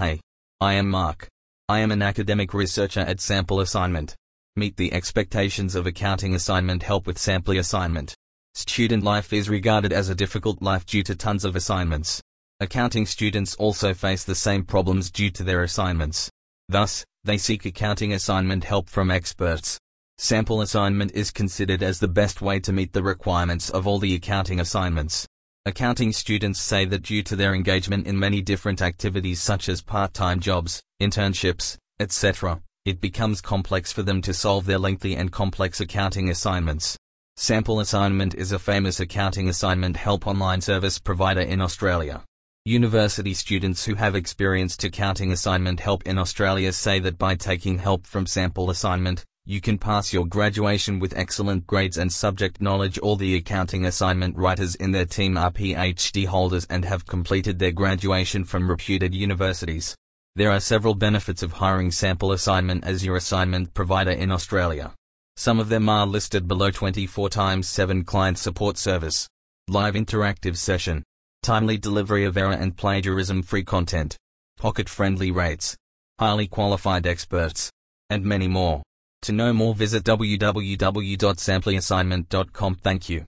Hey. I am Mark. I am an academic researcher at Sample Assignment. Meet the expectations of accounting assignment help with sample assignment. Student life is regarded as a difficult life due to tons of assignments. Accounting students also face the same problems due to their assignments. Thus, they seek accounting assignment help from experts. Sample assignment is considered as the best way to meet the requirements of all the accounting assignments. Accounting students say that due to their engagement in many different activities such as part-time jobs, internships, etc., it becomes complex for them to solve their lengthy and complex accounting assignments. Sample Assignment is a famous accounting assignment help online service provider in Australia. University students who have experienced accounting assignment help in Australia say that by taking help from Sample Assignment, you can pass your graduation with excellent grades and subject knowledge. All the accounting assignment writers in their team are PhD holders and have completed their graduation from reputed universities. There are several benefits of hiring Sample Assignment as your assignment provider in Australia. Some of them are listed below 24 times 7 client support service, live interactive session, timely delivery of error and plagiarism free content, pocket friendly rates, highly qualified experts, and many more. To know more visit www.sampleassignment.com. Thank you.